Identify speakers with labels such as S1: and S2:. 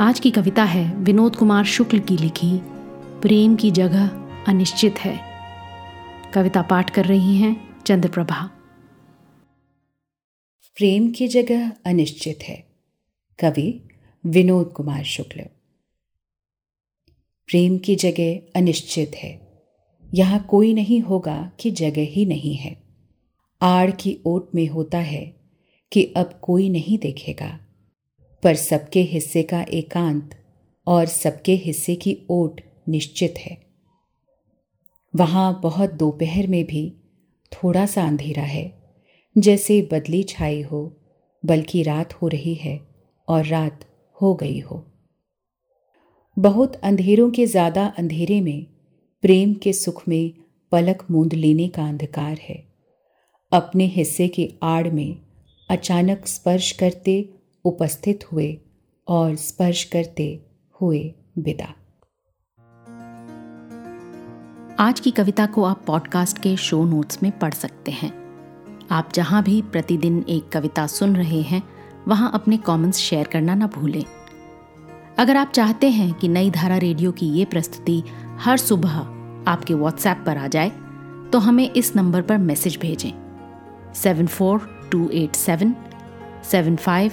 S1: आज की कविता है विनोद कुमार शुक्ल की लिखी, प्रेम की जगह अनिश्चित है। कविता पाठ कर रही हैं चंद्रप्रभा।
S2: प्रेम की जगह अनिश्चित है। कवि विनोद कुमार शुक्ल। प्रेम की जगह अनिश्चित है। यहाँ कोई नहीं होगा कि जगह ही नहीं है। आड़ की ओट में होता है कि अब कोई नहीं देखेगा। पर सबके हिस्से का एकांत और सबके हिस्से की ओट निश्चित है। वहाँ बहुत दोपहर में भी थोड़ा सा अंधेरा है, जैसे बदली छाई हो, बल्कि रात हो रही है और रात हो गई हो। बहुत अंधेरों के ज़्यादा अंधेरे में प्रेम के सुख में पलक मूंद लेने का अंधकार है। अपने हिस्से की आड़ में अचानक स्पर्श करते उपस्थित हुए और स्पर्श करते हुए विदा।
S1: आज की कविता को आप पॉडकास्ट के शो नोट्स में पढ़ सकते हैं। आप जहाँ भी प्रतिदिन एक कविता सुन रहे हैं, वहाँ अपने कमेंट्स शेयर करना ना भूलें। अगर आप चाहते हैं कि नई धारा रेडियो की ये प्रस्तुति हर सुबह आपके व्हाट्सएप पर आ जाए तो हमें इस नंबर पर मैसेज भेजें। Seven four two eight seven seven five